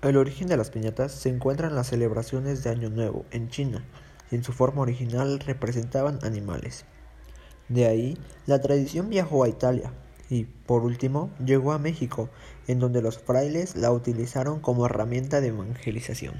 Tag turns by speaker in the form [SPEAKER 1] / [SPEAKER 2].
[SPEAKER 1] El origen de las piñatas se encuentra en las celebraciones de Año Nuevo en China, y en su forma original representaban animales. De ahí, la tradición viajó a Italia y, por último, llegó a México, en donde los frailes la utilizaron como herramienta de evangelización.